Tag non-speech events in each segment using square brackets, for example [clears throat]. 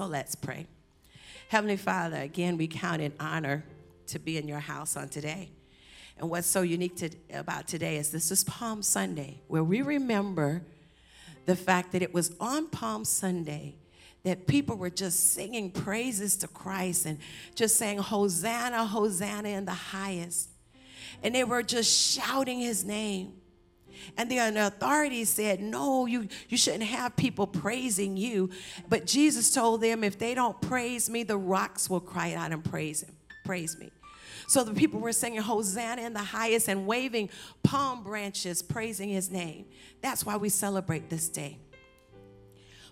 So let's pray. Heavenly Father, again, we count it honor to be in your house on today. And what's so unique to, about today is this is Palm Sunday, where we remember the fact that it was on Palm Sunday that people were just singing praises to Christ and just saying, Hosanna, Hosanna in the highest. And they were just shouting his name. And the authorities said, No, you, you shouldn't have people praising you. But Jesus told them, If they don't praise me, the rocks will cry out and praise him, praise me. So the people were singing Hosanna in the highest and waving palm branches, praising his name. That's why we celebrate this day.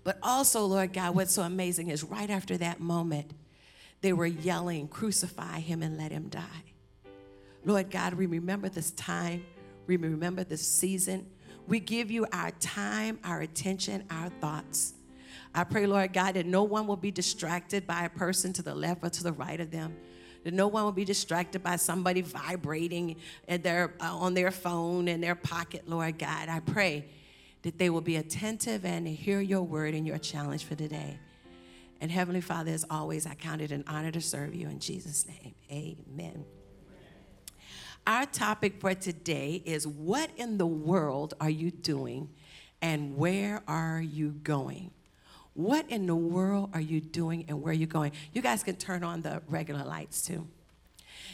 But also, Lord God, what's so amazing is right after that moment, they were yelling, Crucify him and let him die. Lord God, we remember this time we remember the season. We give you our time, our attention, our thoughts. I pray, Lord God, that no one will be distracted by a person to the left or to the right of them. That no one will be distracted by somebody vibrating at their, uh, on their phone in their pocket, Lord God. I pray that they will be attentive and hear your word and your challenge for today. And Heavenly Father, as always, I count it an honor to serve you in Jesus' name. Amen. Our topic for today is what in the world are you doing and where are you going? What in the world are you doing and where are you going? You guys can turn on the regular lights too.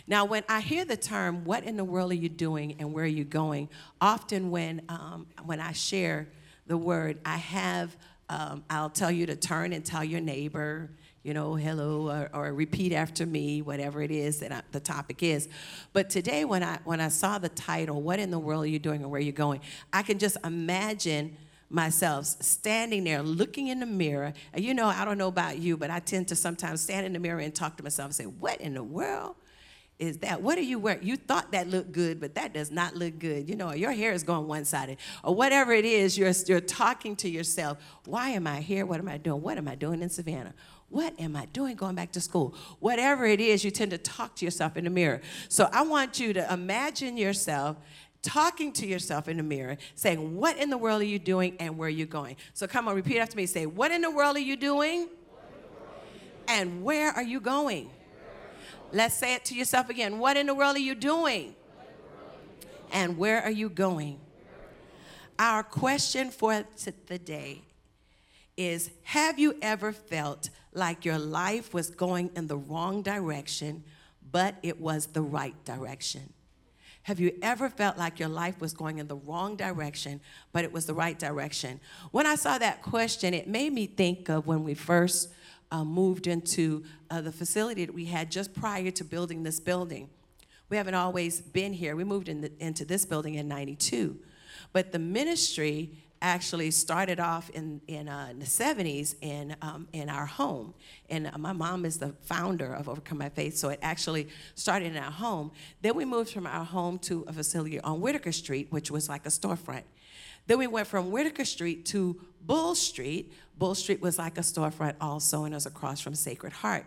Now, when I hear the term, what in the world are you doing and where are you going, often when, um, when I share the word, I have, um, I'll tell you to turn and tell your neighbor, you know, hello, or, or, repeat after me, whatever it is that I, the topic is. But today, when I when I saw the title, "What in the world are you doing and where are you going?" I can just imagine myself standing there looking in the mirror. And you know, I don't know about you, but I tend to sometimes stand in the mirror and talk to myself and say, "What in the world?" is that what are you wearing? You thought that looked good, but that does not look good. You know, your hair is going one sided, or whatever it is, you're, you're talking to yourself. Why am I here? What am I doing? What am I doing in Savannah? What am I doing going back to school? Whatever it is, you tend to talk to yourself in the mirror. So I want you to imagine yourself talking to yourself in the mirror, saying, What in the world are you doing and where are you going? So come on, repeat after me. Say, What in the world are you doing? And where are you going? Let's say it to yourself again. What in the world are you doing? And where are you going? Our question for the day is Have you ever felt like your life was going in the wrong direction, but it was the right direction? Have you ever felt like your life was going in the wrong direction, but it was the right direction? When I saw that question, it made me think of when we first uh, moved into uh, the facility that we had just prior to building this building. We haven't always been here. We moved in the, into this building in 92. But the ministry actually started off in, in, uh, in the 70s in, um, in our home. And uh, my mom is the founder of Overcoming By Faith, so it actually started in our home. Then we moved from our home to a facility on Whitaker Street, which was like a storefront. Then we went from Whitaker Street to Bull Street. Bull Street was like a storefront also, and it was across from Sacred Heart.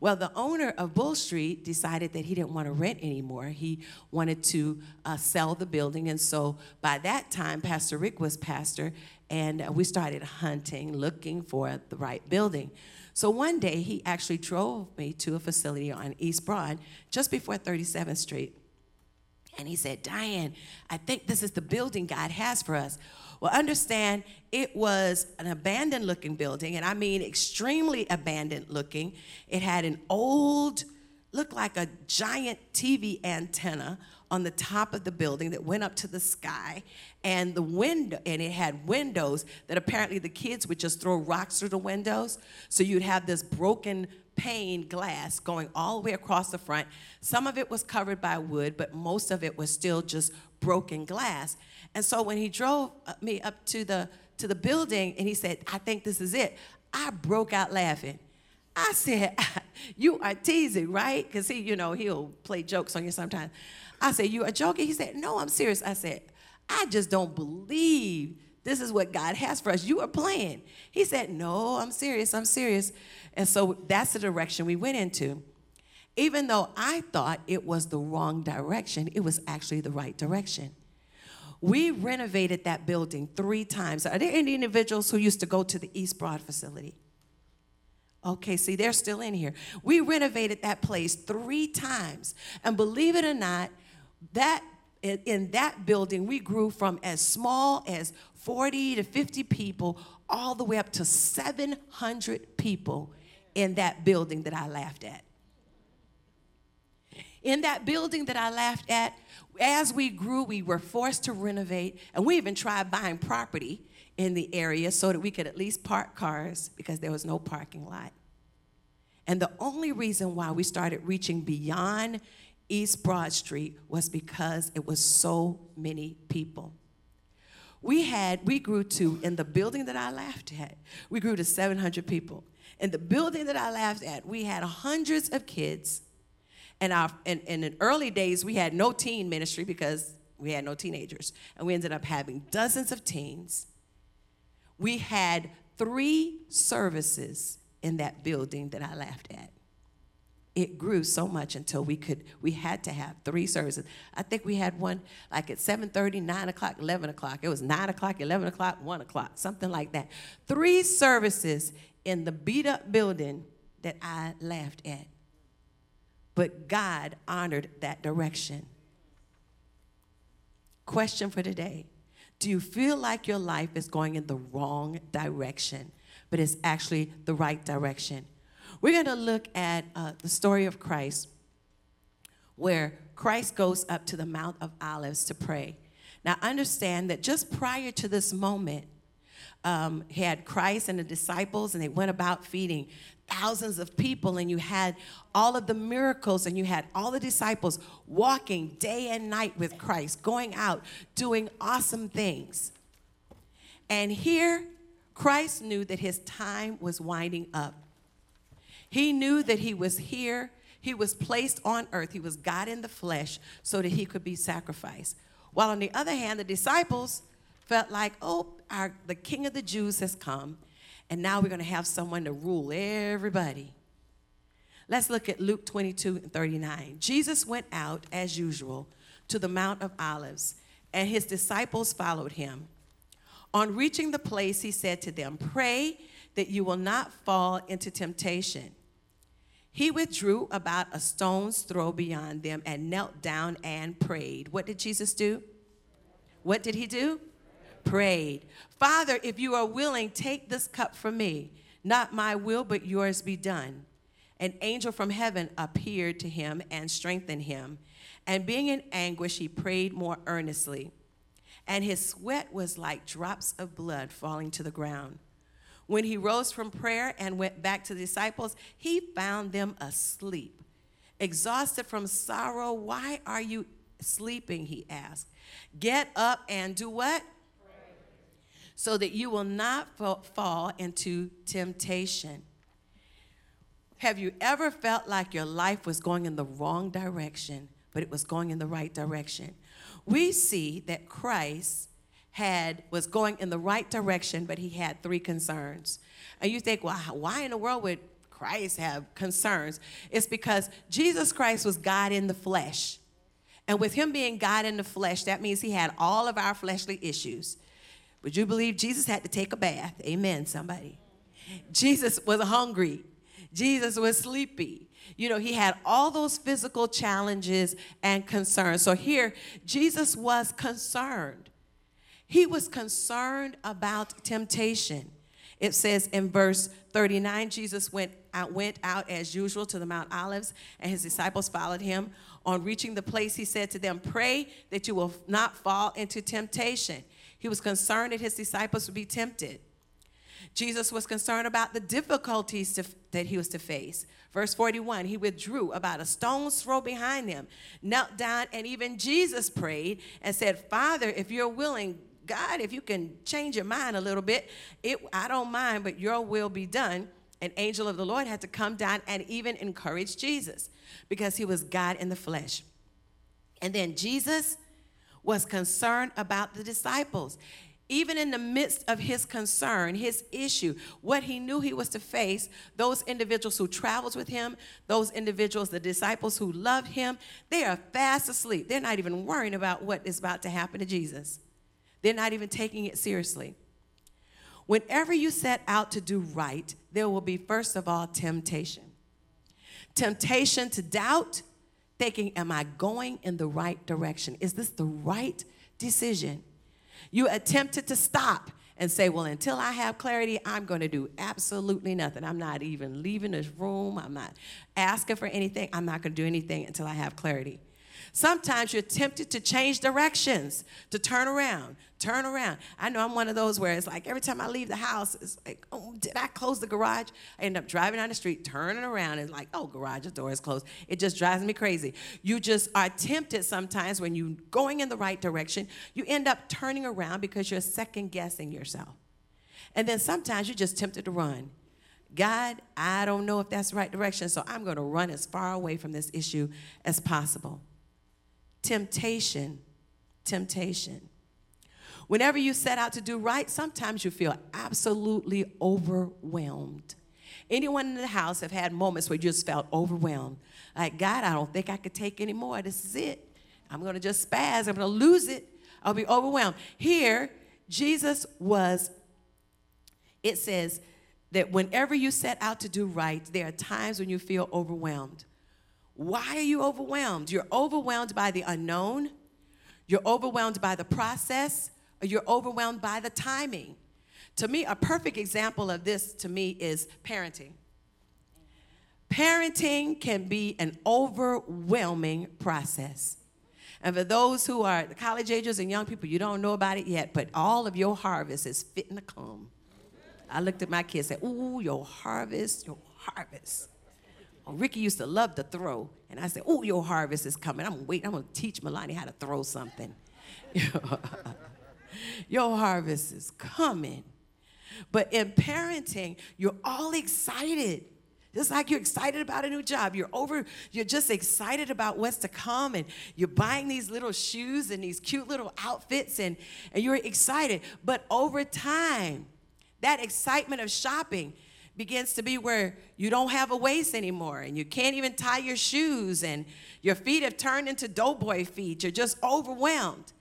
Well, the owner of Bull Street decided that he didn't want to rent anymore. He wanted to uh, sell the building. And so by that time, Pastor Rick was pastor, and uh, we started hunting, looking for the right building. So one day, he actually drove me to a facility on East Broad, just before 37th Street. And he said, Diane, I think this is the building God has for us. Well, understand it was an abandoned looking building, and I mean extremely abandoned looking. It had an old, looked like a giant TV antenna on the top of the building that went up to the sky and the window and it had windows that apparently the kids would just throw rocks through the windows. So you'd have this broken pane glass going all the way across the front. Some of it was covered by wood but most of it was still just broken glass and so when he drove uh, me up to the to the building and he said, "I think this is it," I broke out laughing. I said, [laughs] "You are teasing, right?" Because he, you know, he'll play jokes on you sometimes. I said, "You are joking?" He said, "No, I'm serious." I said, "I just don't believe." This is what God has for us. You are playing. He said, No, I'm serious. I'm serious. And so that's the direction we went into. Even though I thought it was the wrong direction, it was actually the right direction. We renovated that building three times. Are there any individuals who used to go to the East Broad facility? Okay, see, they're still in here. We renovated that place three times. And believe it or not, that in, that building, we grew from as small as 40 to 50 people all the way up to 700 people in that building that I laughed at. In that building that I laughed at, as we grew, we were forced to renovate, and we even tried buying property in the area so that we could at least park cars because there was no parking lot. And the only reason why we started reaching beyond East Broad Street was because it was so many people. We had, we grew to, in the building that I laughed at, we grew to 700 people. In the building that I laughed at, we had hundreds of kids. And, our, and in early days, we had no teen ministry because we had no teenagers. And we ended up having dozens of teens. We had three services in that building that I laughed at. It grew so much until we could, we had to have three services. I think we had one like at 7:30, 9 o'clock, 11 o'clock. It was 9 o'clock, 11 o'clock, 1 o'clock, something like that. Three services in the beat up building that I laughed at. But God honored that direction. Question for today Do you feel like your life is going in the wrong direction, but it's actually the right direction? We're going to look at uh, the story of Christ, where Christ goes up to the Mount of Olives to pray. Now, understand that just prior to this moment, um, he had Christ and the disciples, and they went about feeding thousands of people, and you had all of the miracles, and you had all the disciples walking day and night with Christ, going out, doing awesome things. And here, Christ knew that his time was winding up. He knew that he was here, he was placed on earth, he was God in the flesh, so that he could be sacrificed. While on the other hand, the disciples felt like, oh, our, the king of the Jews has come, and now we're going to have someone to rule everybody. Let's look at Luke 22 and 39. Jesus went out, as usual, to the Mount of Olives, and his disciples followed him. On reaching the place, he said to them, Pray that you will not fall into temptation. He withdrew about a stone's throw beyond them and knelt down and prayed. What did Jesus do? What did he do? Prayed. Father, if you are willing, take this cup from me. Not my will, but yours be done. An angel from heaven appeared to him and strengthened him. And being in anguish, he prayed more earnestly. And his sweat was like drops of blood falling to the ground. When he rose from prayer and went back to the disciples, he found them asleep. Exhausted from sorrow, why are you sleeping? He asked. Get up and do what? So that you will not fall into temptation. Have you ever felt like your life was going in the wrong direction, but it was going in the right direction? We see that Christ had was going in the right direction, but he had three concerns. And you think, well, why in the world would Christ have concerns? It's because Jesus Christ was God in the flesh. And with him being God in the flesh, that means he had all of our fleshly issues. Would you believe Jesus had to take a bath? Amen, somebody. Jesus was hungry. Jesus was sleepy. You know, he had all those physical challenges and concerns. So here, Jesus was concerned. He was concerned about temptation. It says in verse 39 Jesus went out, went out as usual to the Mount Olives, and his disciples followed him. On reaching the place, he said to them, Pray that you will not fall into temptation. He was concerned that his disciples would be tempted. Jesus was concerned about the difficulties to, that he was to face. Verse 41 He withdrew about a stone's throw behind them, knelt down, and even Jesus prayed and said, Father, if you're willing, God, if you can change your mind a little bit, it, I don't mind, but your will be done. An angel of the Lord had to come down and even encourage Jesus because he was God in the flesh. And then Jesus was concerned about the disciples. Even in the midst of his concern, his issue, what he knew he was to face, those individuals who traveled with him, those individuals, the disciples who loved him, they are fast asleep. They're not even worrying about what is about to happen to Jesus. They're not even taking it seriously. Whenever you set out to do right, there will be, first of all, temptation. Temptation to doubt, thinking, Am I going in the right direction? Is this the right decision? You attempted to stop and say, Well, until I have clarity, I'm going to do absolutely nothing. I'm not even leaving this room. I'm not asking for anything. I'm not going to do anything until I have clarity. Sometimes you're tempted to change directions, to turn around, turn around. I know I'm one of those where it's like every time I leave the house, it's like, oh, did I close the garage? I end up driving down the street, turning around, and like, oh, garage door is closed. It just drives me crazy. You just are tempted sometimes when you're going in the right direction, you end up turning around because you're second guessing yourself. And then sometimes you're just tempted to run. God, I don't know if that's the right direction, so I'm going to run as far away from this issue as possible temptation, temptation. Whenever you set out to do right, sometimes you feel absolutely overwhelmed. Anyone in the house have had moments where you just felt overwhelmed? Like, God, I don't think I could take any more. This is it. I'm going to just spaz. I'm going to lose it. I'll be overwhelmed. Here, Jesus was, it says that whenever you set out to do right, there are times when you feel overwhelmed. Why are you overwhelmed? You're overwhelmed by the unknown, you're overwhelmed by the process, you're overwhelmed by the timing. To me, a perfect example of this to me is parenting. Parenting can be an overwhelming process. And for those who are college agers and young people, you don't know about it yet, but all of your harvest is fitting to come. I looked at my kids and said, Ooh, your harvest, your harvest. Oh, Ricky used to love to throw. And I said, Oh, your harvest is coming. I'm waiting. I'm going to teach Milani how to throw something. [laughs] your harvest is coming. But in parenting, you're all excited. Just like you're excited about a new job. You're over, you're just excited about what's to come, and you're buying these little shoes and these cute little outfits, and, and you're excited. But over time, that excitement of shopping begins to be where you don't have a waist anymore and you can't even tie your shoes and your feet have turned into doughboy feet. You're just overwhelmed.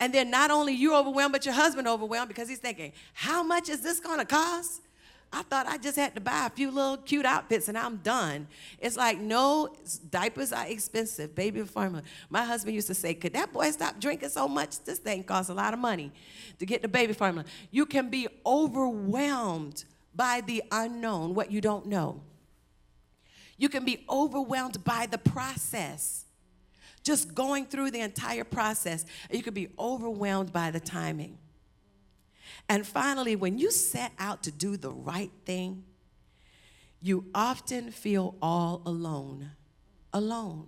And then not only you overwhelmed, but your husband overwhelmed because he's thinking, how much is this gonna cost? I thought I just had to buy a few little cute outfits and I'm done. It's like, no, diapers are expensive, baby formula. My husband used to say, could that boy stop drinking so much? This thing costs a lot of money to get the baby formula. You can be overwhelmed by the unknown, what you don't know. You can be overwhelmed by the process, just going through the entire process. You can be overwhelmed by the timing. And finally, when you set out to do the right thing, you often feel all alone. Alone.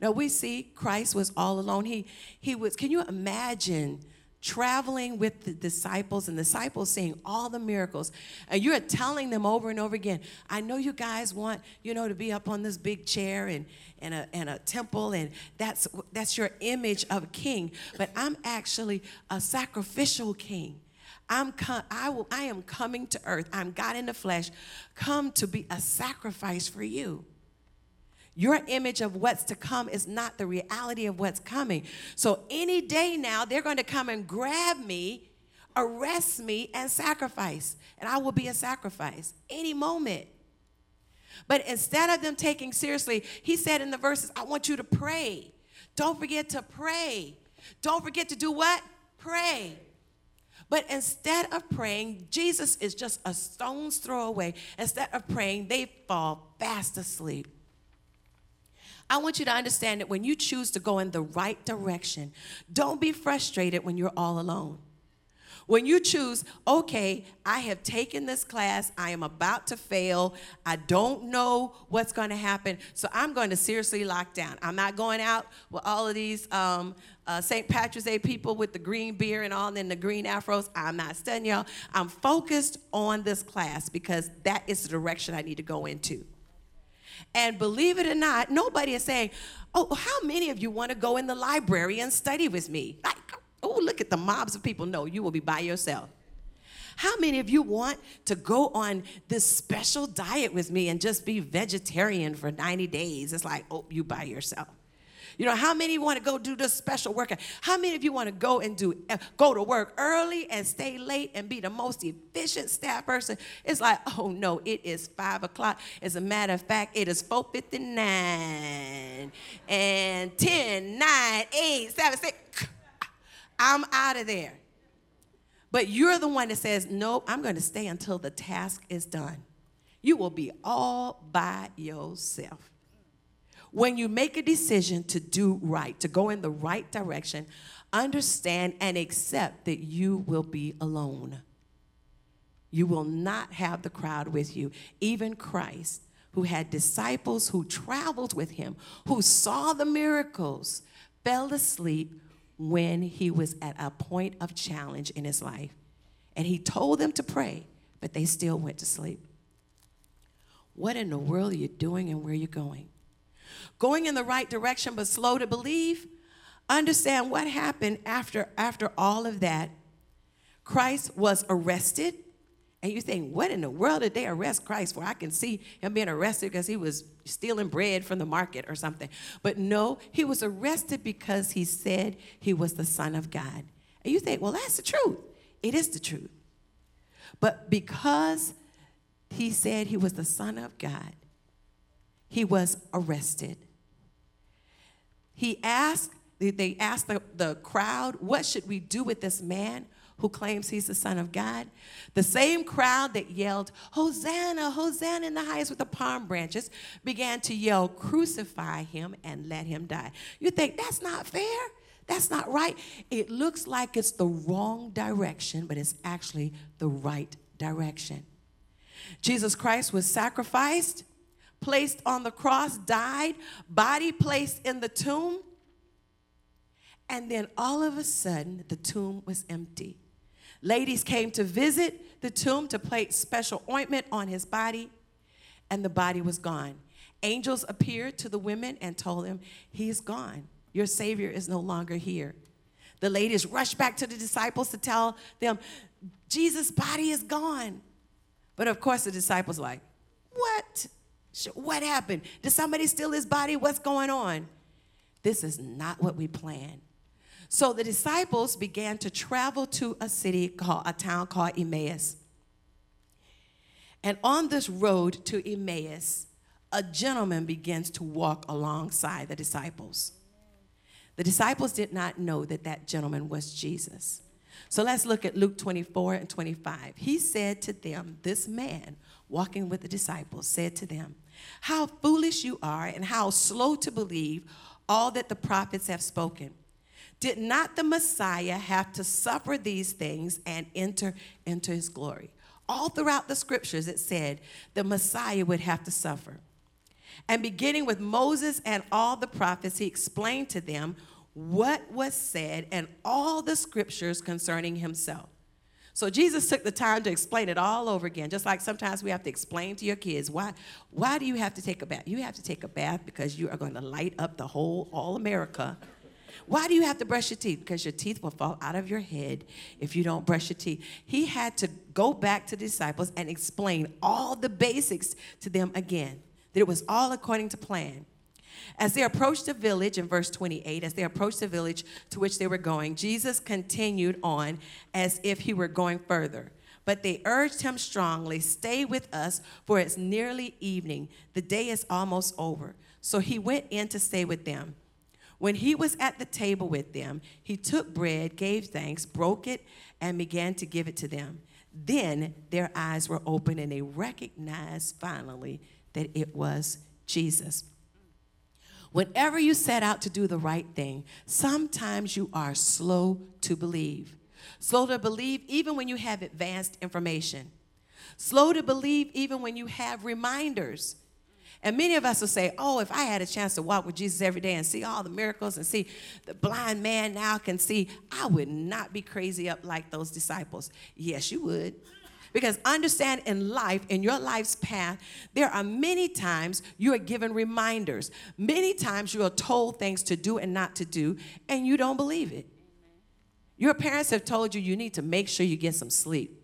Now we see Christ was all alone. He he was, can you imagine traveling with the disciples and disciples seeing all the miracles and you're telling them over and over again i know you guys want you know to be up on this big chair and and a, and a temple and that's that's your image of king but i'm actually a sacrificial king I'm com- I, will, I am coming to earth. I'm God in the flesh, come to be a sacrifice for you. Your image of what's to come is not the reality of what's coming. So any day now, they're going to come and grab me, arrest me, and sacrifice. And I will be a sacrifice any moment. But instead of them taking seriously, he said in the verses, I want you to pray. Don't forget to pray. Don't forget to do what? Pray. But instead of praying, Jesus is just a stone's throw away. Instead of praying, they fall fast asleep. I want you to understand that when you choose to go in the right direction, don't be frustrated when you're all alone. When you choose, okay, I have taken this class, I am about to fail, I don't know what's going to happen, so I'm going to seriously lock down. I'm not going out with all of these um, uh, St. Patrick's Day people with the green beer and all, and the green afros. I'm not studying y'all. I'm focused on this class because that is the direction I need to go into. And believe it or not, nobody is saying, Oh, how many of you want to go in the library and study with me? Like, oh, look at the mobs of people. No, you will be by yourself. How many of you want to go on this special diet with me and just be vegetarian for 90 days? It's like, oh, you by yourself. You know, how many want to go do this special workout? How many of you want to go and do uh, go to work early and stay late and be the most efficient staff person? It's like, oh no, it is five o'clock. As a matter of fact, it is 4:59 and 10, 9, 8, 7, 6. [laughs] I'm out of there. But you're the one that says, Nope, I'm going to stay until the task is done. You will be all by yourself. When you make a decision to do right, to go in the right direction, understand and accept that you will be alone. You will not have the crowd with you. Even Christ, who had disciples who traveled with him, who saw the miracles, fell asleep when he was at a point of challenge in his life. And he told them to pray, but they still went to sleep. What in the world are you doing and where are you going? Going in the right direction but slow to believe? Understand what happened after, after all of that. Christ was arrested and you think, what in the world did they arrest Christ for? I can see him being arrested because he was stealing bread from the market or something. But no, he was arrested because he said he was the Son of God. And you think, well, that's the truth. It is the truth. But because he said he was the Son of God, he was arrested. He asked, they asked the, the crowd, what should we do with this man? who claims he's the Son of God. The same crowd that yelled, Hosanna, Hosanna in the highest with the palm branches, began to yell, Crucify him and let him die. You think that's not fair? That's not right. It looks like it's the wrong direction, but it's actually the right direction. Jesus Christ was sacrificed, placed on the cross, died, body placed in the tomb. And then all of a sudden, the tomb was empty. Ladies came to visit the tomb to place special ointment on his body, and the body was gone. Angels appeared to the women and told them, He's gone. Your Savior is no longer here. The ladies rushed back to the disciples to tell them, Jesus' body is gone. But of course, the disciples like, What? What happened? Did somebody steal his body? What's going on? This is not what we planned. So the disciples began to travel to a city called a town called Emmaus. And on this road to Emmaus, a gentleman begins to walk alongside the disciples. The disciples did not know that that gentleman was Jesus. So let's look at Luke 24 and 25. He said to them, This man walking with the disciples said to them, How foolish you are, and how slow to believe all that the prophets have spoken. Did not the Messiah have to suffer these things and enter into his glory? All throughout the scriptures, it said the Messiah would have to suffer. And beginning with Moses and all the prophets, he explained to them what was said and all the scriptures concerning himself. So Jesus took the time to explain it all over again, just like sometimes we have to explain to your kids why why do you have to take a bath? You have to take a bath because you are going to light up the whole all America why do you have to brush your teeth? Because your teeth will fall out of your head if you don't brush your teeth. He had to go back to the disciples and explain all the basics to them again, that it was all according to plan. As they approached the village, in verse 28, as they approached the village to which they were going, Jesus continued on as if he were going further. But they urged him strongly, Stay with us, for it's nearly evening. The day is almost over. So he went in to stay with them. When he was at the table with them, he took bread, gave thanks, broke it, and began to give it to them. Then their eyes were open and they recognized finally that it was Jesus. Whenever you set out to do the right thing, sometimes you are slow to believe. Slow to believe even when you have advanced information. Slow to believe even when you have reminders. And many of us will say, Oh, if I had a chance to walk with Jesus every day and see all the miracles and see the blind man now can see, I would not be crazy up like those disciples. Yes, you would. Because understand in life, in your life's path, there are many times you are given reminders. Many times you are told things to do and not to do, and you don't believe it. Your parents have told you you need to make sure you get some sleep.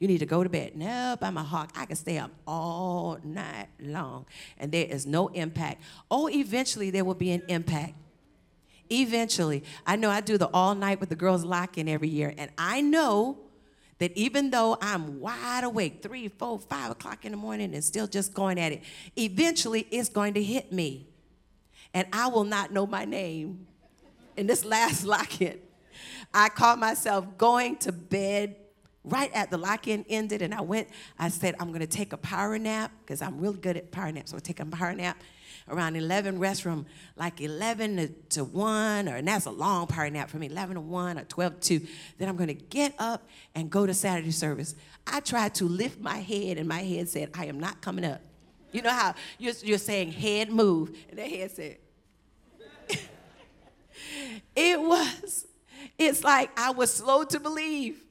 You need to go to bed. No, I'm a hawk. I can stay up all night long, and there is no impact. Oh, eventually there will be an impact. Eventually, I know I do the all night with the girls lock in every year, and I know that even though I'm wide awake, three, four, five o'clock in the morning, and still just going at it, eventually it's going to hit me. And I will not know my name. In this last [laughs] lock in, I caught myself going to bed right at the lock in ended, and I went, I said, I'm gonna take a power nap, because I'm really good at power naps. So I take a power nap around 11, rest from like 11 to, to 1, or, and that's a long power nap me, 11 to 1 or 12 to 2. Then I'm gonna get up and go to Saturday service. I tried to lift my head, and my head said, I am not coming up. You know how you're, you're saying head move, and the head said, [laughs] it was, it's like I was slow to believe.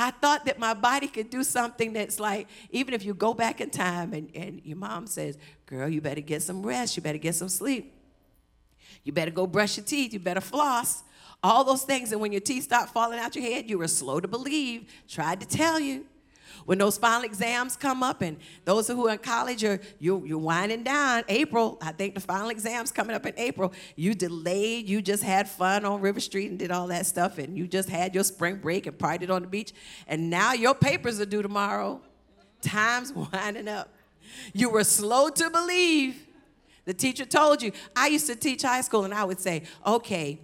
I thought that my body could do something that's like, even if you go back in time and, and your mom says, Girl, you better get some rest, you better get some sleep, you better go brush your teeth, you better floss, all those things. And when your teeth start falling out your head, you were slow to believe, tried to tell you. When those final exams come up, and those who are in college are you you're winding down. April, I think the final exams coming up in April. You delayed. You just had fun on River Street and did all that stuff, and you just had your spring break and partied on the beach. And now your papers are due tomorrow. Time's [laughs] winding up. You were slow to believe. The teacher told you. I used to teach high school, and I would say, "Okay,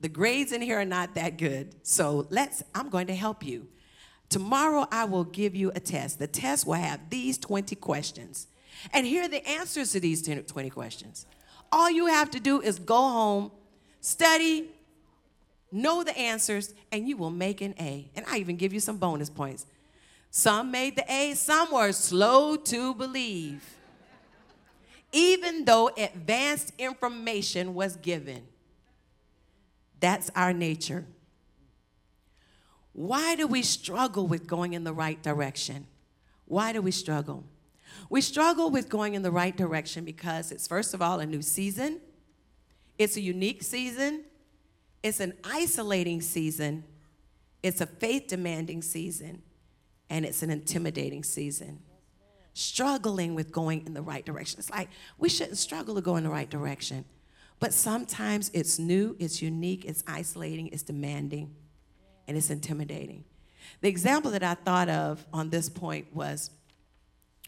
the grades in here are not that good, so let's. I'm going to help you." Tomorrow, I will give you a test. The test will have these 20 questions. And here are the answers to these 20 questions. All you have to do is go home, study, know the answers, and you will make an A. And I even give you some bonus points. Some made the A, some were slow to believe, even though advanced information was given. That's our nature. Why do we struggle with going in the right direction? Why do we struggle? We struggle with going in the right direction because it's, first of all, a new season, it's a unique season, it's an isolating season, it's a faith demanding season, and it's an intimidating season. Struggling with going in the right direction. It's like we shouldn't struggle to go in the right direction. But sometimes it's new, it's unique, it's isolating, it's demanding and it's intimidating. The example that I thought of on this point was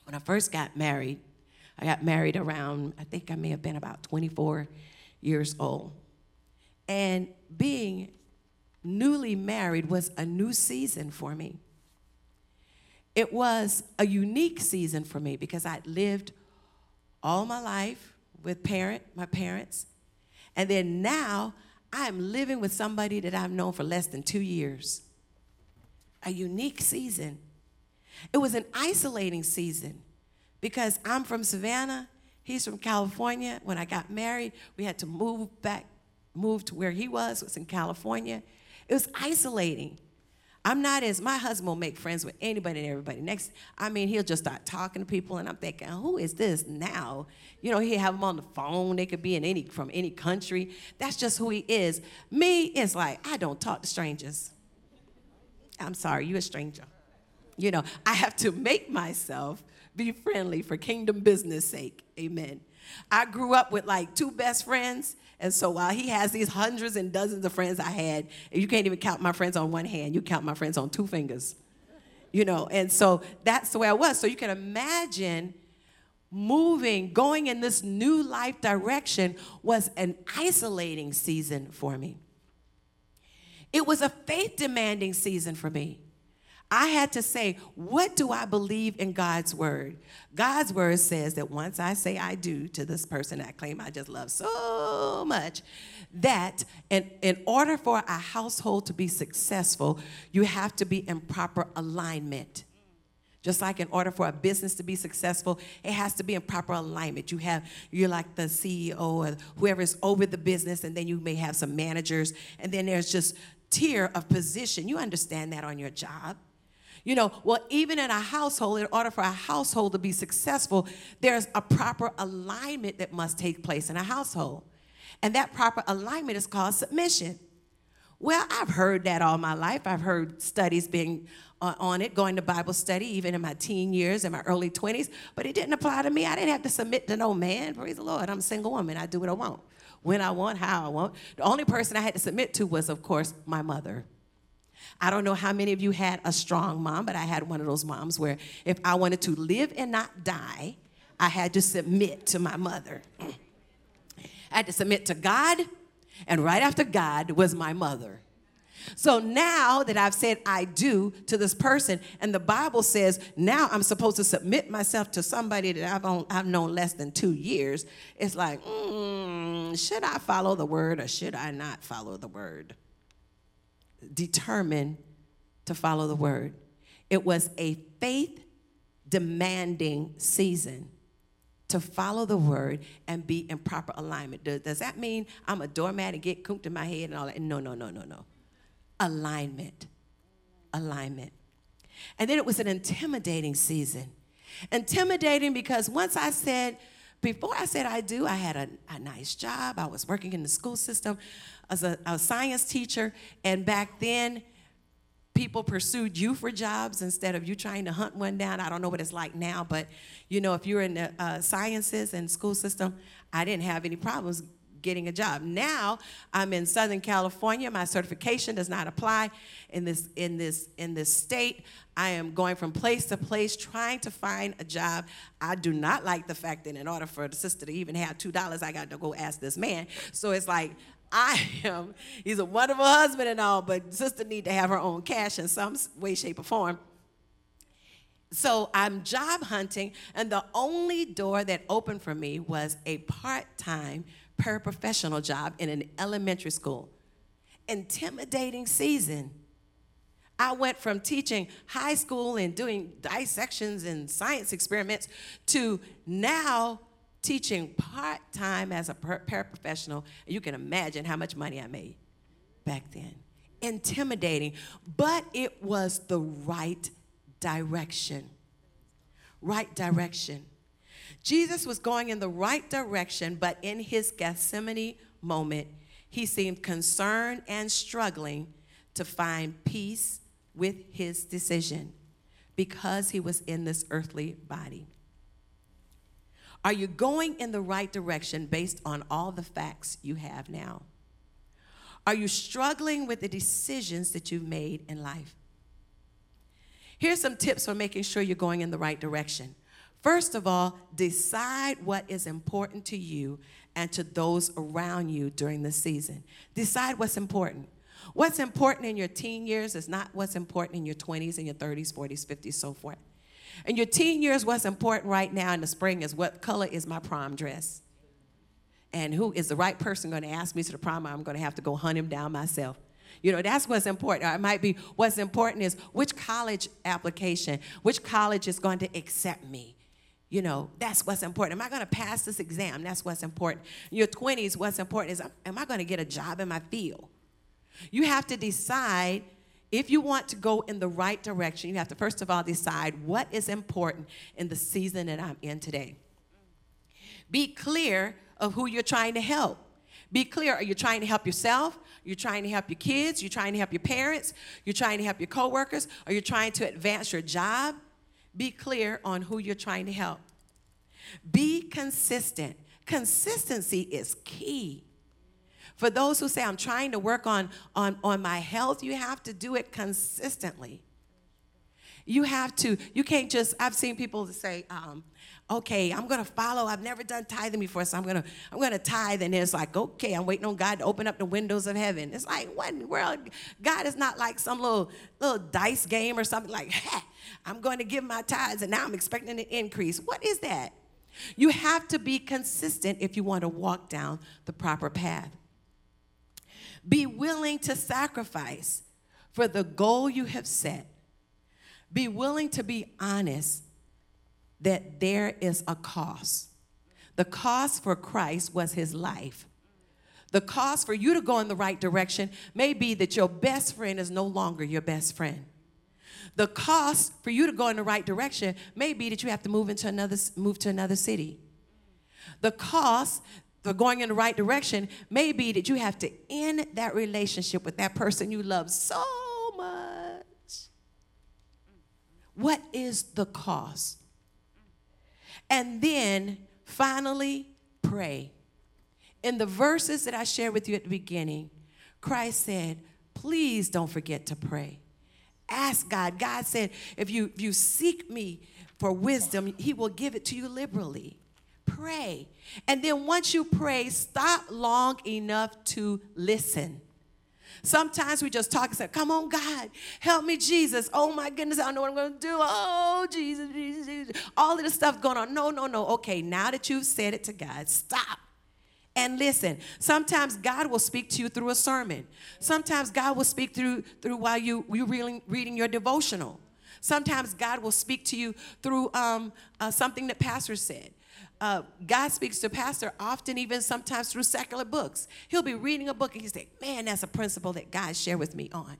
when I first got married. I got married around, I think I may have been about 24 years old. And being newly married was a new season for me. It was a unique season for me because I'd lived all my life with parent, my parents, and then now I am living with somebody that I've known for less than two years. A unique season. It was an isolating season because I'm from Savannah, he's from California. When I got married, we had to move back, move to where he was, was in California. It was isolating. I'm not as my husband will make friends with anybody and everybody. Next, I mean, he'll just start talking to people, and I'm thinking, who is this now? You know, he'll have them on the phone. They could be in any from any country. That's just who he is. Me, it's like I don't talk to strangers. I'm sorry, you're a stranger. You know, I have to make myself be friendly for kingdom business sake. Amen. I grew up with like two best friends. And so while he has these hundreds and dozens of friends I had, you can't even count my friends on one hand, you count my friends on two fingers. You know, and so that's the way I was. So you can imagine moving, going in this new life direction was an isolating season for me. It was a faith demanding season for me. I had to say, what do I believe in God's word? God's word says that once I say I do to this person I claim I just love so much, that in, in order for a household to be successful, you have to be in proper alignment. Just like in order for a business to be successful, it has to be in proper alignment. You have, you're like the CEO or whoever is over the business, and then you may have some managers, and then there's just tier of position. You understand that on your job. You know, well, even in a household, in order for a household to be successful, there's a proper alignment that must take place in a household. And that proper alignment is called submission. Well, I've heard that all my life. I've heard studies being uh, on it, going to Bible study, even in my teen years, in my early 20s, but it didn't apply to me. I didn't have to submit to no man. Praise the Lord. I'm a single woman. I do what I want, when I want, how I want. The only person I had to submit to was, of course, my mother. I don't know how many of you had a strong mom, but I had one of those moms where if I wanted to live and not die, I had to submit to my mother. [clears throat] I had to submit to God, and right after God was my mother. So now that I've said I do to this person, and the Bible says now I'm supposed to submit myself to somebody that I've, on, I've known less than two years, it's like, mm, should I follow the word or should I not follow the word? Determined to follow the word. It was a faith demanding season to follow the word and be in proper alignment. Does, does that mean I'm a doormat and get cooped in my head and all that? No, no, no, no, no alignment. Alignment. And then it was an intimidating season. Intimidating because once I said, before I said I do, I had a, a nice job. I was working in the school system as a, a science teacher. And back then, people pursued you for jobs instead of you trying to hunt one down. I don't know what it's like now, but you know, if you're in the uh, sciences and school system, I didn't have any problems getting a job. Now I'm in Southern California. My certification does not apply in this in this in this state. I am going from place to place trying to find a job. I do not like the fact that in order for the sister to even have two dollars, I got to go ask this man. So it's like I am. He's a wonderful husband and all, but sister need to have her own cash in some way, shape, or form. So I'm job hunting, and the only door that opened for me was a part-time paraprofessional job in an elementary school. Intimidating season. I went from teaching high school and doing dissections and science experiments to now teaching part time as a paraprofessional. You can imagine how much money I made back then. Intimidating, but it was the right direction. Right direction. Jesus was going in the right direction, but in his Gethsemane moment, he seemed concerned and struggling to find peace with his decision because he was in this earthly body. Are you going in the right direction based on all the facts you have now? Are you struggling with the decisions that you've made in life? Here's some tips for making sure you're going in the right direction. First of all, decide what is important to you and to those around you during the season. Decide what's important. What's important in your teen years is not what's important in your 20s and your 30s, 40s, 50s, so forth. In your teen years, what's important right now in the spring is what color is my prom dress? And who is the right person going to ask me to the prom? I'm going to have to go hunt him down myself. You know, that's what's important. Or it might be what's important is which college application, which college is going to accept me. You know, that's what's important. Am I going to pass this exam? That's what's important. In your 20s, what's important is am I going to get a job in my field? You have to decide if you want to go in the right direction. You have to, first of all, decide what is important in the season that I'm in today. Be clear of who you're trying to help. Be clear. Are you trying to help yourself? You're trying to help your kids? You're trying to help your parents? You're trying to help your coworkers? Are you trying to advance your job? Be clear on who you're trying to help. Be consistent. Consistency is key. For those who say, I'm trying to work on, on, on my health, you have to do it consistently. You have to, you can't just, I've seen people say, um, okay, I'm gonna follow. I've never done tithing before, so I'm gonna I'm gonna tithe. And it's like, okay, I'm waiting on God to open up the windows of heaven. It's like, what in the world? God is not like some little little dice game or something like, [laughs] ha, I'm going to give my tithes and now I'm expecting an increase. What is that? You have to be consistent if you want to walk down the proper path. Be willing to sacrifice for the goal you have set. Be willing to be honest that there is a cost. The cost for Christ was his life. The cost for you to go in the right direction may be that your best friend is no longer your best friend. The cost for you to go in the right direction may be that you have to move into another move to another city. The cost for going in the right direction may be that you have to end that relationship with that person you love so much. What is the cost? And then finally, pray. In the verses that I shared with you at the beginning, Christ said, Please don't forget to pray. Ask God. God said, If you, if you seek me for wisdom, He will give it to you liberally. Pray. And then once you pray, stop long enough to listen. Sometimes we just talk and say, Come on, God, help me, Jesus. Oh my goodness, I don't know what I'm going to do. Oh, Jesus, Jesus, Jesus. All of this stuff going on. No, no, no. Okay, now that you've said it to God, stop and listen. Sometimes God will speak to you through a sermon. Sometimes God will speak through through while you you reading reading your devotional. Sometimes God will speak to you through um, uh, something that pastor said. Uh, God speaks to pastor often, even sometimes through secular books. He'll be reading a book and he'll say, "Man, that's a principle that God shared with me on."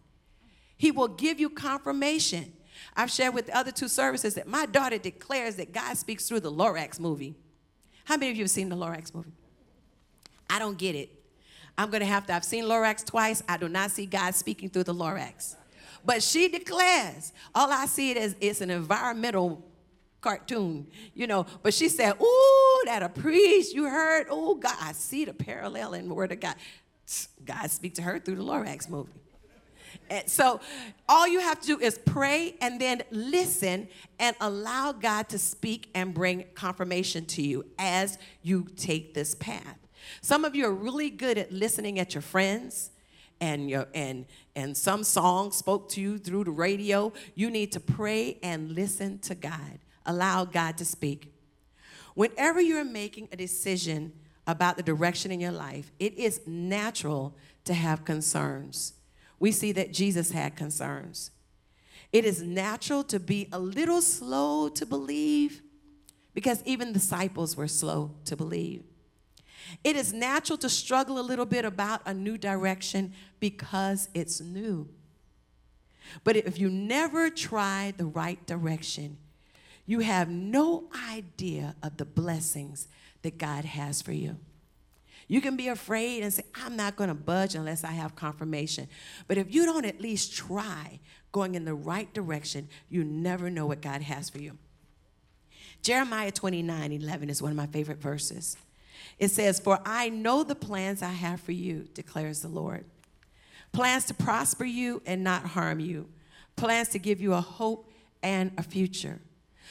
He will give you confirmation. I've shared with the other two services that my daughter declares that God speaks through the Lorax movie. How many of you have seen the Lorax movie? I don't get it. I'm going to have to, I've seen Lorax twice. I do not see God speaking through the Lorax. But she declares, all I see it as it's an environmental cartoon, you know. But she said, Ooh, that a priest, you heard? Oh, God, I see the parallel in the Word of God. God speak to her through the Lorax movie. And so all you have to do is pray and then listen and allow God to speak and bring confirmation to you as you take this path. Some of you are really good at listening at your friends and your and and some song spoke to you through the radio. You need to pray and listen to God. Allow God to speak. Whenever you're making a decision about the direction in your life, it is natural to have concerns. We see that Jesus had concerns. It is natural to be a little slow to believe because even disciples were slow to believe. It is natural to struggle a little bit about a new direction because it's new. But if you never try the right direction, you have no idea of the blessings that God has for you. You can be afraid and say, I'm not going to budge unless I have confirmation. But if you don't at least try going in the right direction, you never know what God has for you. Jeremiah 29 11 is one of my favorite verses. It says, For I know the plans I have for you, declares the Lord. Plans to prosper you and not harm you, plans to give you a hope and a future.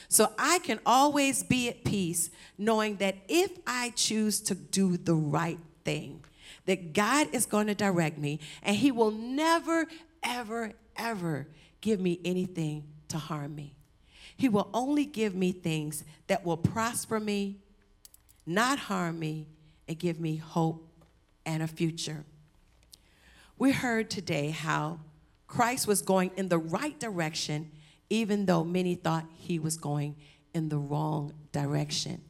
So I can always be at peace knowing that if I choose to do the right thing, that God is going to direct me and He will never, ever, ever give me anything to harm me. He will only give me things that will prosper me not harm me, and give me hope and a future. We heard today how Christ was going in the right direction, even though many thought he was going in the wrong direction.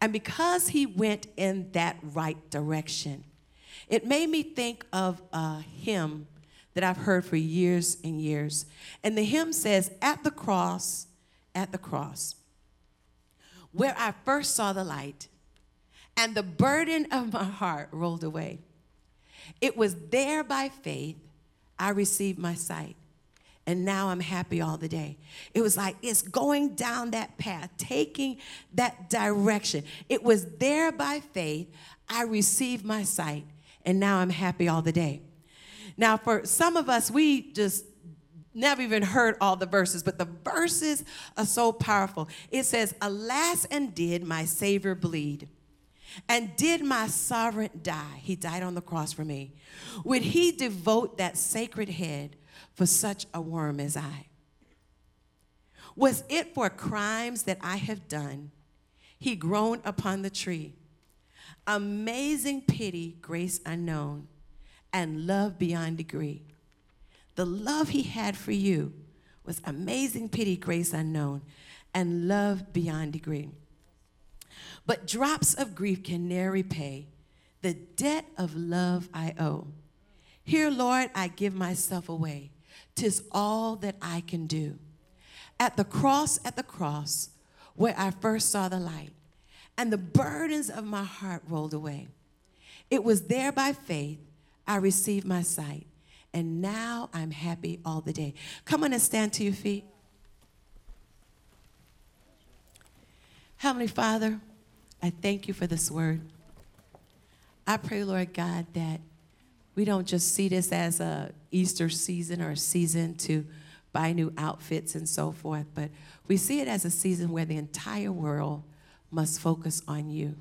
And because he went in that right direction, it made me think of a hymn that I've heard for years and years. And the hymn says, At the cross, at the cross, where I first saw the light, and the burden of my heart rolled away. It was there by faith I received my sight. And now I'm happy all the day. It was like it's going down that path, taking that direction. It was there by faith I received my sight. And now I'm happy all the day. Now, for some of us, we just never even heard all the verses, but the verses are so powerful. It says, Alas, and did my Savior bleed and did my sovereign die? He died on the cross for me. Would he devote that sacred head for such a worm as I? Was it for crimes that I have done? He groaned upon the tree. Amazing pity, grace unknown, and love beyond degree. The love he had for you was amazing pity, grace unknown, and love beyond degree. But drops of grief can ne'er repay the debt of love I owe. Here, Lord, I give myself away. Tis all that I can do. At the cross, at the cross, where I first saw the light, and the burdens of my heart rolled away. It was there by faith I received my sight, and now I'm happy all the day. Come on and stand to your feet. Heavenly Father, I thank you for this word. I pray, Lord God, that we don't just see this as a Easter season or a season to buy new outfits and so forth, but we see it as a season where the entire world must focus on you.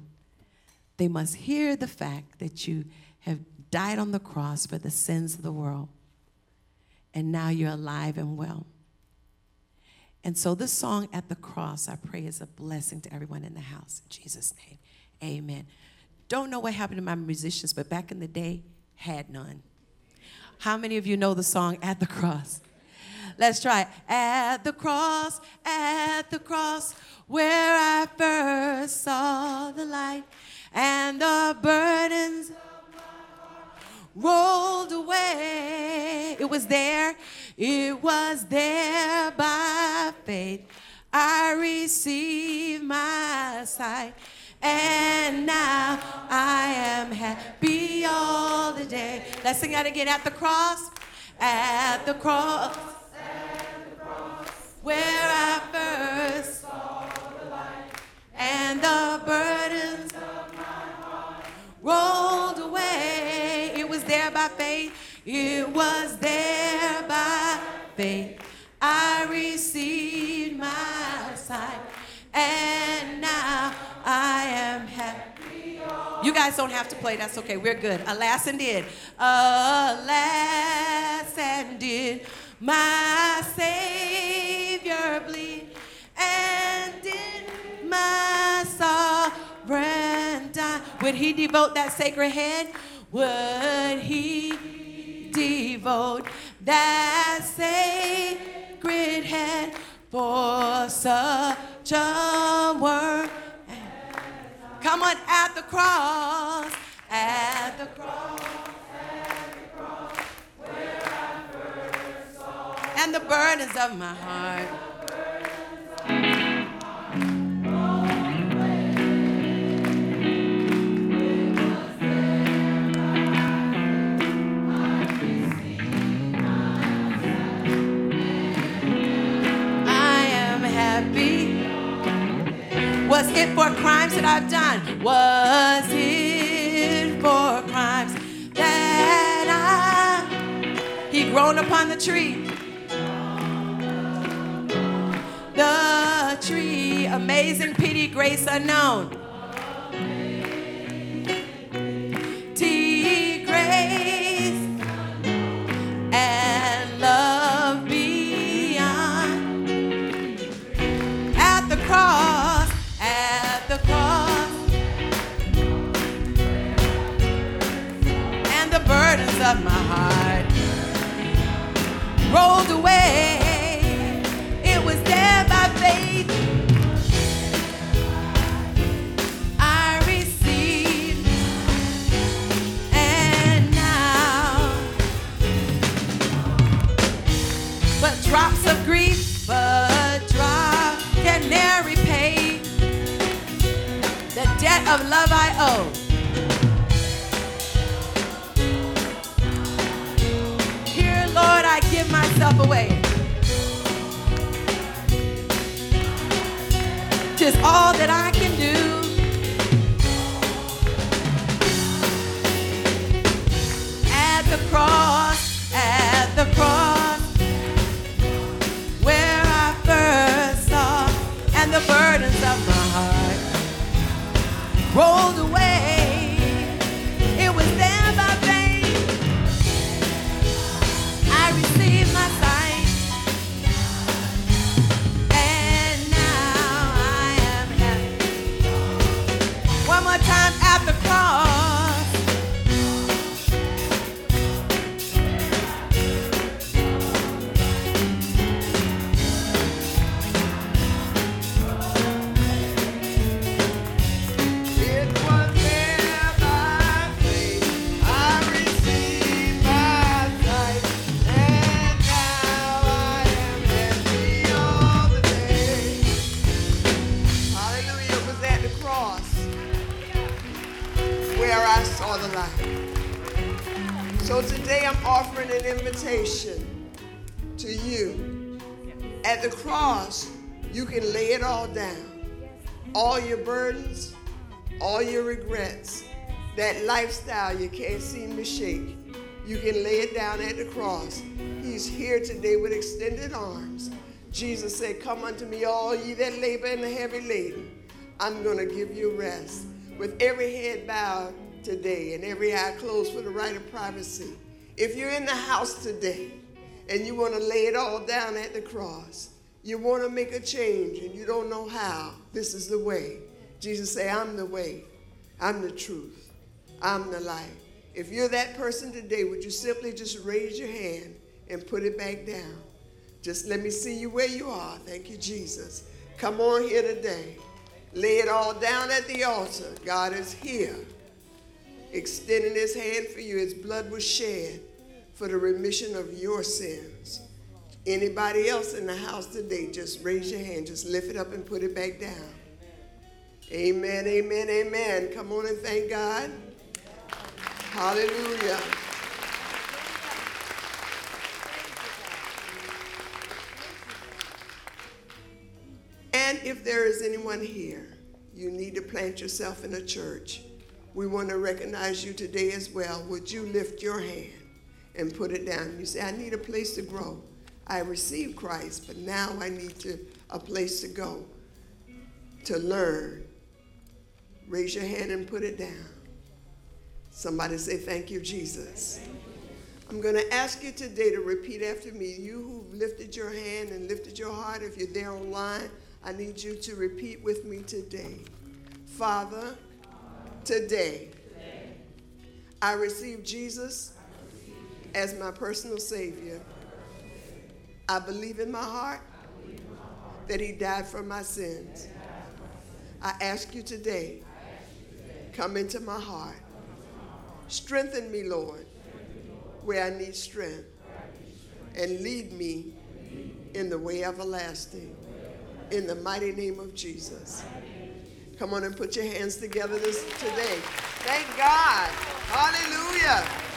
They must hear the fact that you have died on the cross for the sins of the world, and now you're alive and well. And so, this song at the cross, I pray, is a blessing to everyone in the house. In Jesus' name, amen. Don't know what happened to my musicians, but back in the day, had none. How many of you know the song At the Cross? Let's try it. At the cross, at the cross, where I first saw the light and the burdens rolled away. It was there, it was there by faith. I received my sight, and now I am happy all the day. Let's sing that again at the cross, at the cross, where I first saw the light and the burdens of my heart rolled away. It was there by faith. It was there by faith. I received my sight, and now I am. You guys don't have to play. That's okay. We're good. Alas, and did. Alas, and did my Savior bleed, and did my sovereign die? Would he devote that sacred head? Would he devote that sacred head for such a work? Come on, at the cross, at the cross. At the cross, where I burdens and the burdens of my heart. The tree. The tree, amazing pity, grace unknown. But drops of grief, but drops can ne'er repay the debt of love I owe. Here, Lord, I give myself away. Tis all that I can do. The cross, burdens of my heart rolled away. So today I'm offering an invitation to you. At the cross, you can lay it all down. All your burdens, all your regrets, that lifestyle you can't seem to shake. You can lay it down at the cross. He's here today with extended arms. Jesus said, Come unto me, all ye that labor and are heavy laden. I'm going to give you rest. With every head bowed today and every eye closed for the right of privacy. If you're in the house today and you want to lay it all down at the cross, you want to make a change and you don't know how, this is the way. Jesus say, I'm the way, I'm the truth, I'm the light. If you're that person today, would you simply just raise your hand and put it back down? Just let me see you where you are. Thank you, Jesus. Come on here today. Lay it all down at the altar. God is here extending his hand for you. His blood was shed for the remission of your sins. Anybody else in the house today, just raise your hand, just lift it up and put it back down. Amen, amen, amen. Come on and thank God. Hallelujah. And if there is anyone here, you need to plant yourself in a church we want to recognize you today as well. Would you lift your hand and put it down? You say, I need a place to grow. I received Christ, but now I need to, a place to go to learn. Raise your hand and put it down. Somebody say, Thank you, Jesus. I'm going to ask you today to repeat after me. You who've lifted your hand and lifted your heart, if you're there online, I need you to repeat with me today. Father, Today, I receive Jesus as my personal Savior. I believe in my heart that He died for my sins. I ask you today, come into my heart. Strengthen me, Lord, where I need strength, and lead me in the way everlasting. In the mighty name of Jesus. Come on and put your hands together this today. Thank God. Hallelujah.